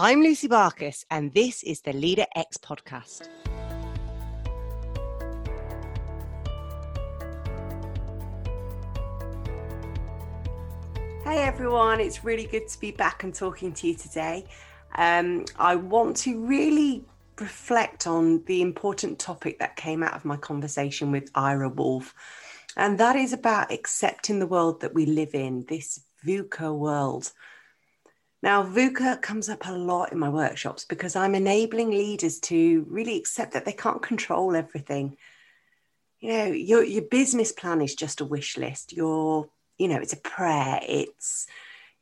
I'm Lucy Barkas, and this is the Leader X podcast. Hey everyone, it's really good to be back and talking to you today. Um, I want to really reflect on the important topic that came out of my conversation with Ira Wolfe, and that is about accepting the world that we live in, this VUCA world. Now, VUCA comes up a lot in my workshops because I'm enabling leaders to really accept that they can't control everything. You know, your, your business plan is just a wish list. Your, you know, it's a prayer. It's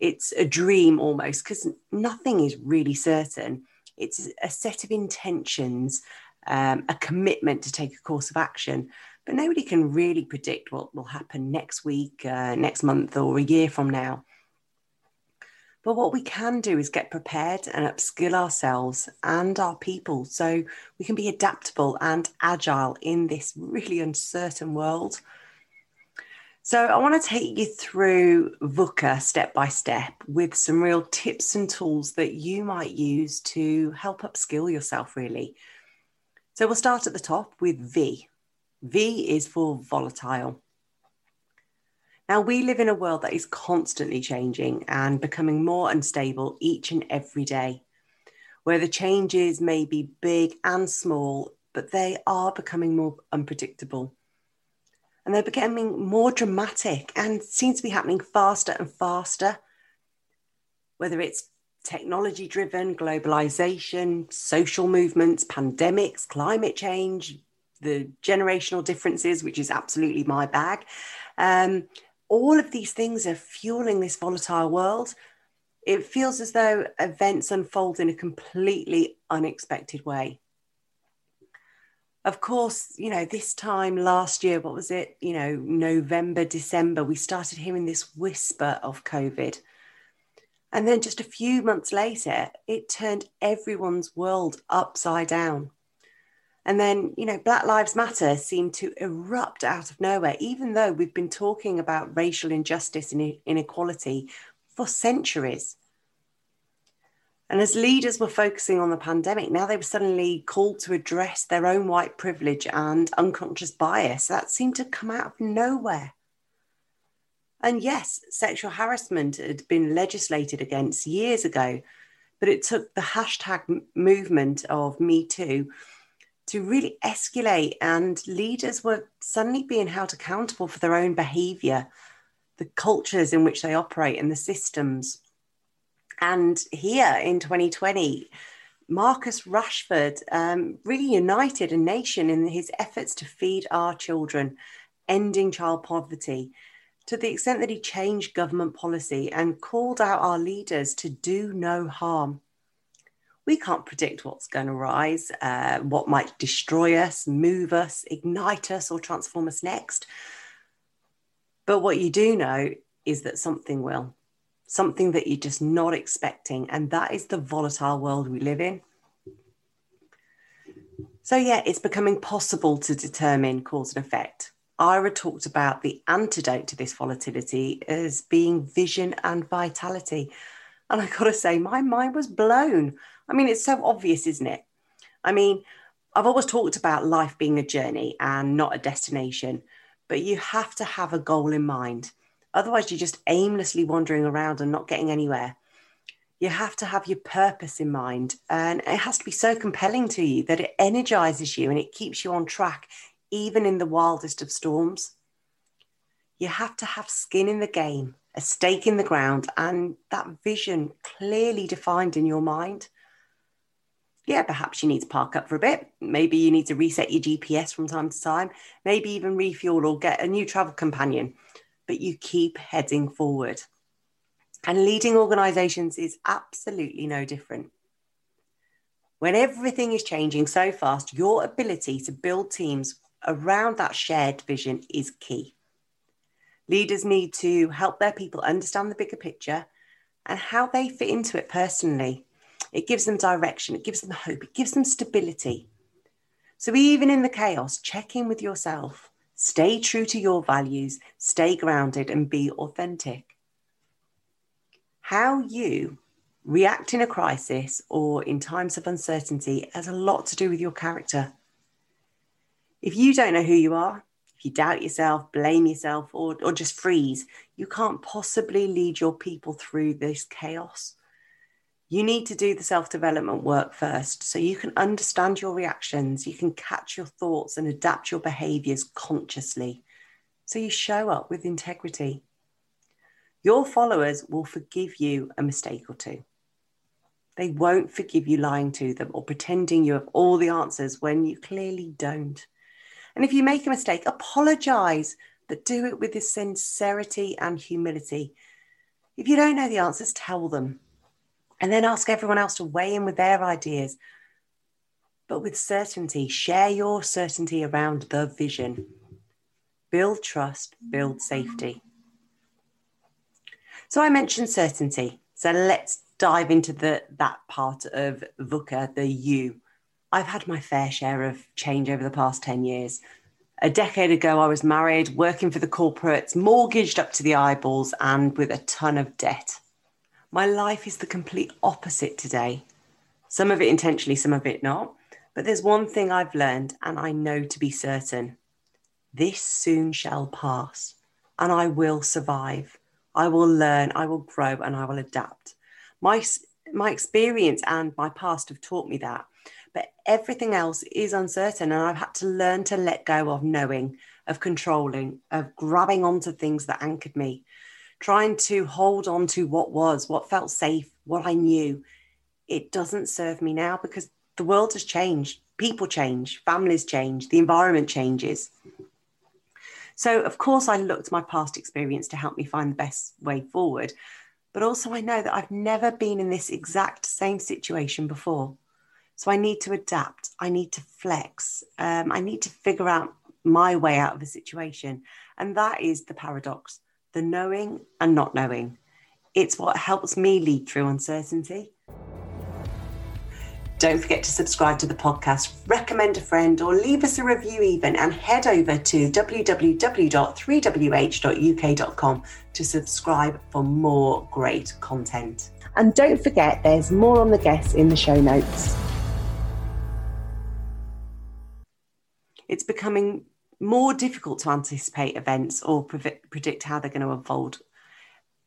it's a dream almost because nothing is really certain. It's a set of intentions, um, a commitment to take a course of action. But nobody can really predict what will happen next week, uh, next month, or a year from now. But what we can do is get prepared and upskill ourselves and our people so we can be adaptable and agile in this really uncertain world. So, I want to take you through VUCA step by step with some real tips and tools that you might use to help upskill yourself, really. So, we'll start at the top with V. V is for volatile. Now, we live in a world that is constantly changing and becoming more unstable each and every day, where the changes may be big and small, but they are becoming more unpredictable. And they're becoming more dramatic and seem to be happening faster and faster, whether it's technology driven, globalization, social movements, pandemics, climate change, the generational differences, which is absolutely my bag. Um, all of these things are fueling this volatile world. It feels as though events unfold in a completely unexpected way. Of course, you know, this time last year, what was it? You know, November, December, we started hearing this whisper of COVID. And then just a few months later, it turned everyone's world upside down. And then, you know, Black Lives Matter seemed to erupt out of nowhere, even though we've been talking about racial injustice and inequality for centuries. And as leaders were focusing on the pandemic, now they were suddenly called to address their own white privilege and unconscious bias that seemed to come out of nowhere. And yes, sexual harassment had been legislated against years ago, but it took the hashtag movement of Me Too to really escalate, and leaders were suddenly being held accountable for their own behavior, the cultures in which they operate, and the systems. And here in 2020, Marcus Rashford um, really united a nation in his efforts to feed our children, ending child poverty, to the extent that he changed government policy and called out our leaders to do no harm we can't predict what's going to rise, uh, what might destroy us, move us, ignite us, or transform us next. But what you do know is that something will, something that you're just not expecting. And that is the volatile world we live in. So, yeah, it's becoming possible to determine cause and effect. Ira talked about the antidote to this volatility as being vision and vitality. And I got to say, my mind was blown I mean, it's so obvious, isn't it? I mean, I've always talked about life being a journey and not a destination, but you have to have a goal in mind. Otherwise, you're just aimlessly wandering around and not getting anywhere. You have to have your purpose in mind, and it has to be so compelling to you that it energizes you and it keeps you on track, even in the wildest of storms. You have to have skin in the game, a stake in the ground, and that vision clearly defined in your mind yeah, perhaps you need to park up for a bit. Maybe you need to reset your GPS from time to time, maybe even refuel or get a new travel companion. But you keep heading forward. And leading organizations is absolutely no different. When everything is changing so fast, your ability to build teams around that shared vision is key. Leaders need to help their people understand the bigger picture and how they fit into it personally it gives them direction, it gives them hope, it gives them stability. So, even in the chaos, check in with yourself, stay true to your values, stay grounded, and be authentic. How you React in a crisis or in times of uncertainty has a lot to do with your character. If you don't know who you are, if you doubt yourself, blame yourself, or, or just freeze, you can't possibly lead your people through this chaos. You need to do the self development work first so you can understand your reactions, you can catch your thoughts and adapt your behaviors consciously so you show up with integrity. Your followers will forgive you a mistake or two. They won't forgive you lying to them or pretending you have all the answers when you clearly don't. And if you make a mistake, apologize, but do it with this sincerity and humility. If you don't know the answers, tell them. And then ask everyone else to weigh in with their ideas. But with certainty, share your certainty around the vision. Build trust, build safety. So I mentioned certainty. So let's dive into the that part of VUCA, the you. I've had my fair share of change over the past 10 years. A decade ago, I was married, working for the corporates, mortgaged up to the eyeballs, and with a ton of debt. My life is the complete opposite today. Some of it intentionally, some of it not. But there's one thing I've learned, and I know to be certain this soon shall pass, and I will survive. I will learn, I will grow, and I will adapt my my experience and my past have taught me that but everything else is uncertain and i've had to learn to let go of knowing of controlling of grabbing onto things that anchored me trying to hold on to what was what felt safe what i knew it doesn't serve me now because the world has changed people change families change the environment changes so of course i looked my past experience to help me find the best way forward but also I know that I've never been in this exact same situation before. So I need to adapt. I need to flex. Um, I need to figure out my way out of a situation. And that is the paradox the knowing and not knowing. It's what helps me lead through uncertainty. Don't forget to subscribe to the podcast, recommend a friend, or leave us a review, even, and head over to www.3wh.uk.com to subscribe for more great content. And don't forget, there's more on the guests in the show notes. It's becoming more difficult to anticipate events or predict how they're going to unfold.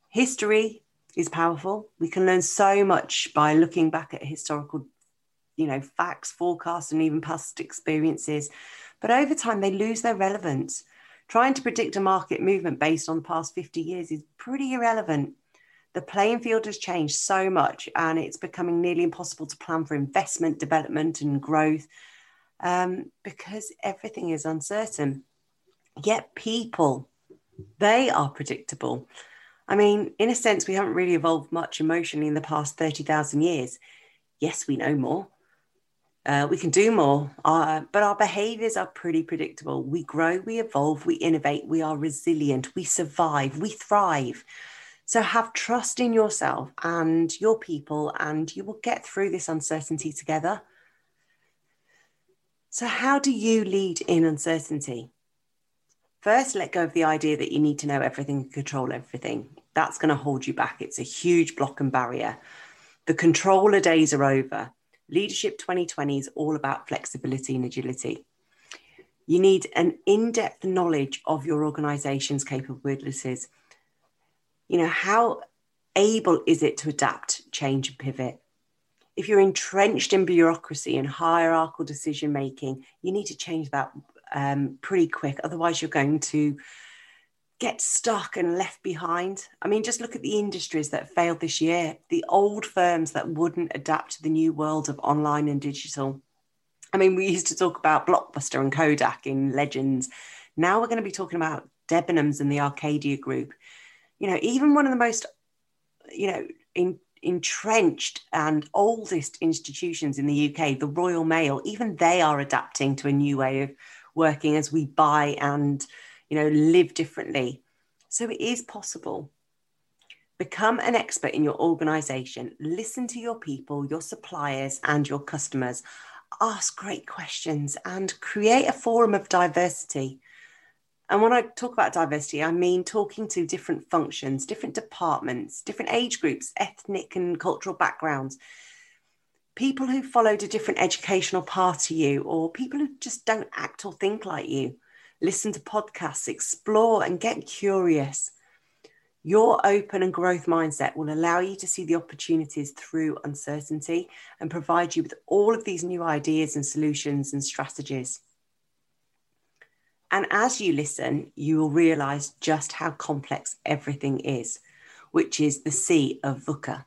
History is powerful. We can learn so much by looking back at historical you know facts forecasts and even past experiences but over time they lose their relevance trying to predict a market movement based on the past 50 years is pretty irrelevant the playing field has changed so much and it's becoming nearly impossible to plan for investment development and growth um, because everything is uncertain yet people they are predictable i mean in a sense we haven't really evolved much emotionally in the past 30,000 years yes we know more uh, we can do more, uh, but our behaviors are pretty predictable. We grow, we evolve, we innovate, we are resilient, we survive, we thrive. So have trust in yourself and your people, and you will get through this uncertainty together. So, how do you lead in uncertainty? First, let go of the idea that you need to know everything and control everything. That's going to hold you back. It's a huge block and barrier. The controller days are over. Leadership 2020 is all about flexibility and agility. You need an in depth knowledge of your organization's capabilities. You know, how able is it to adapt, change, and pivot? If you're entrenched in bureaucracy and hierarchical decision making, you need to change that um, pretty quick. Otherwise, you're going to get stuck and left behind. I mean, just look at the industries that failed this year, the old firms that wouldn't adapt to the new world of online and digital. I mean, we used to talk about Blockbuster and Kodak in Legends. Now we're going to be talking about Debenhams and the Arcadia Group. You know, even one of the most, you know, in, entrenched and oldest institutions in the UK, the Royal Mail, even they are adapting to a new way of working as we buy and you know, live differently. So it is possible. Become an expert in your organization. Listen to your people, your suppliers, and your customers. Ask great questions and create a forum of diversity. And when I talk about diversity, I mean talking to different functions, different departments, different age groups, ethnic and cultural backgrounds, people who followed a different educational path to you, or people who just don't act or think like you. Listen to podcasts, explore, and get curious. Your open and growth mindset will allow you to see the opportunities through uncertainty and provide you with all of these new ideas and solutions and strategies. And as you listen, you will realize just how complex everything is, which is the C of VUCA.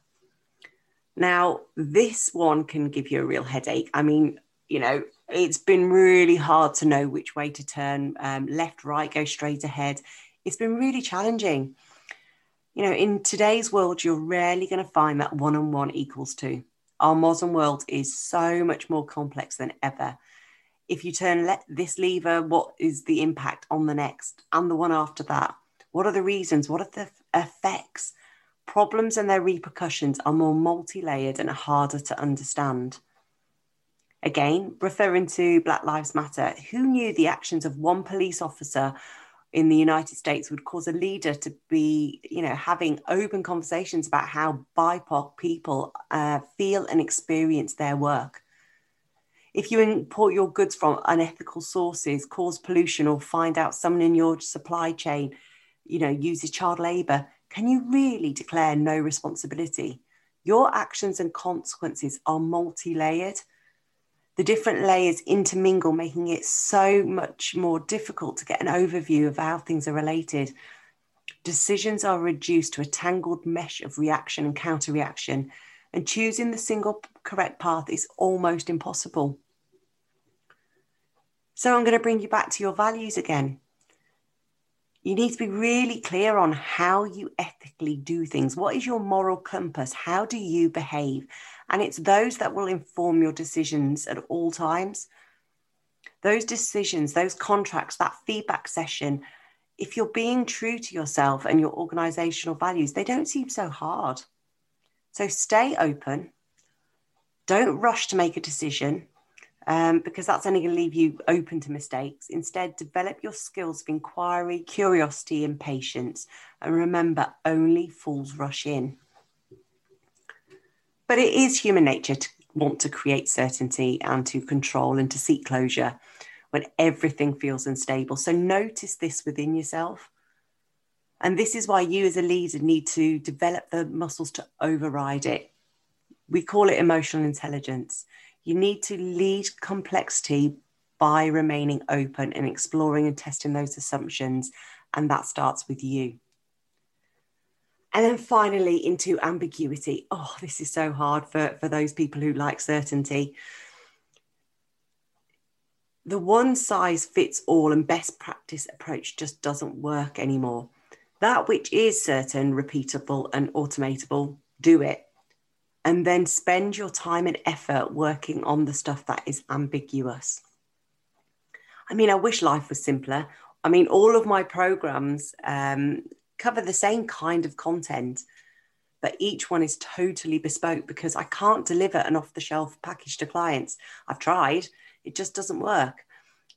Now, this one can give you a real headache. I mean, you know, it's been really hard to know which way to turn um, left, right, go straight ahead. It's been really challenging. You know, in today's world, you're rarely going to find that one on one equals two. Our modern world is so much more complex than ever. If you turn let this lever, what is the impact on the next and the one after that? What are the reasons? What are the effects? Problems and their repercussions are more multi layered and harder to understand. Again, referring to Black Lives Matter, who knew the actions of one police officer in the United States would cause a leader to be, you know, having open conversations about how BIPOC people uh, feel and experience their work. If you import your goods from unethical sources, cause pollution, or find out someone in your supply chain, you know, uses child labor, can you really declare no responsibility? Your actions and consequences are multi layered the different layers intermingle, making it so much more difficult to get an overview of how things are related. Decisions are reduced to a tangled mesh of reaction and counter reaction, and choosing the single correct path is almost impossible. So, I'm going to bring you back to your values again. You need to be really clear on how you ethically do things. What is your moral compass? How do you behave? And it's those that will inform your decisions at all times. Those decisions, those contracts, that feedback session, if you're being true to yourself and your organizational values, they don't seem so hard. So stay open. Don't rush to make a decision um, because that's only going to leave you open to mistakes. Instead, develop your skills of inquiry, curiosity, and patience. And remember, only fools rush in. But it is human nature to want to create certainty and to control and to seek closure when everything feels unstable. So notice this within yourself. And this is why you, as a leader, need to develop the muscles to override it. We call it emotional intelligence. You need to lead complexity by remaining open and exploring and testing those assumptions. And that starts with you. And then finally into ambiguity. Oh, this is so hard for, for those people who like certainty. The one size fits all and best practice approach just doesn't work anymore. That which is certain, repeatable, and automatable, do it. And then spend your time and effort working on the stuff that is ambiguous. I mean, I wish life was simpler. I mean, all of my programs um, cover the same kind of content, but each one is totally bespoke because I can't deliver an off the shelf package to clients. I've tried, it just doesn't work.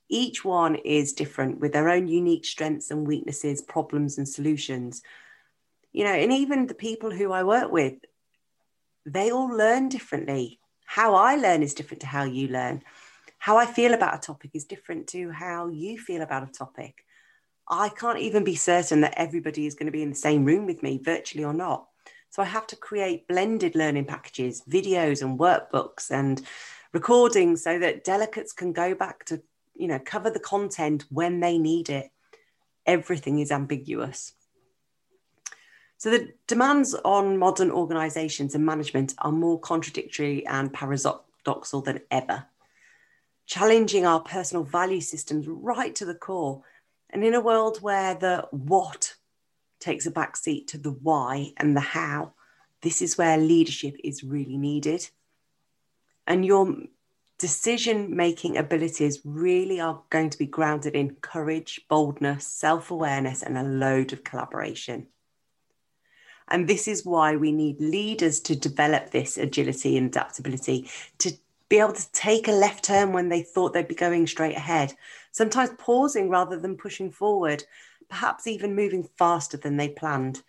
Each one is different with their own unique strengths and weaknesses, problems and solutions. You know, and even the people who I work with, they all learn differently. How I learn is different to how you learn. How I feel about a topic is different to how you feel about a topic. I can't even be certain that everybody is going to be in the same room with me, virtually or not. So I have to create blended learning packages, videos and workbooks and recordings so that delegates can go back to, you know, cover the content when they need it. Everything is ambiguous. So the demands on modern organizations and management are more contradictory and paradoxal than ever, challenging our personal value systems right to the core and in a world where the what takes a backseat to the why and the how, this is where leadership is really needed. And your decision making abilities really are going to be grounded in courage, boldness, self awareness, and a load of collaboration. And this is why we need leaders to develop this agility and adaptability, to be able to take a left turn when they thought they'd be going straight ahead, sometimes pausing rather than pushing forward, perhaps even moving faster than they planned.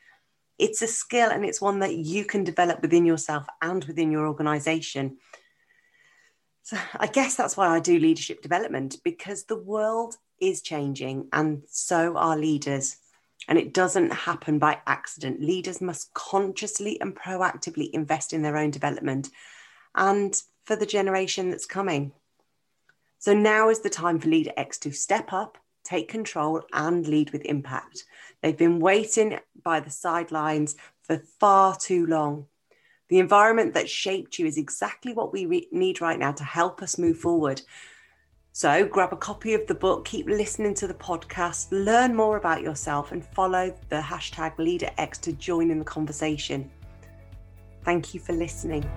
It's a skill and it's one that you can develop within yourself and within your organization. So I guess that's why I do leadership development because the world is changing and so are leaders. And it doesn't happen by accident. Leaders must consciously and proactively invest in their own development and for the generation that's coming. So now is the time for Leader X to step up, take control, and lead with impact. They've been waiting by the sidelines for far too long. The environment that shaped you is exactly what we re- need right now to help us move forward. So grab a copy of the book, keep listening to the podcast, learn more about yourself, and follow the hashtag LeaderX to join in the conversation. Thank you for listening.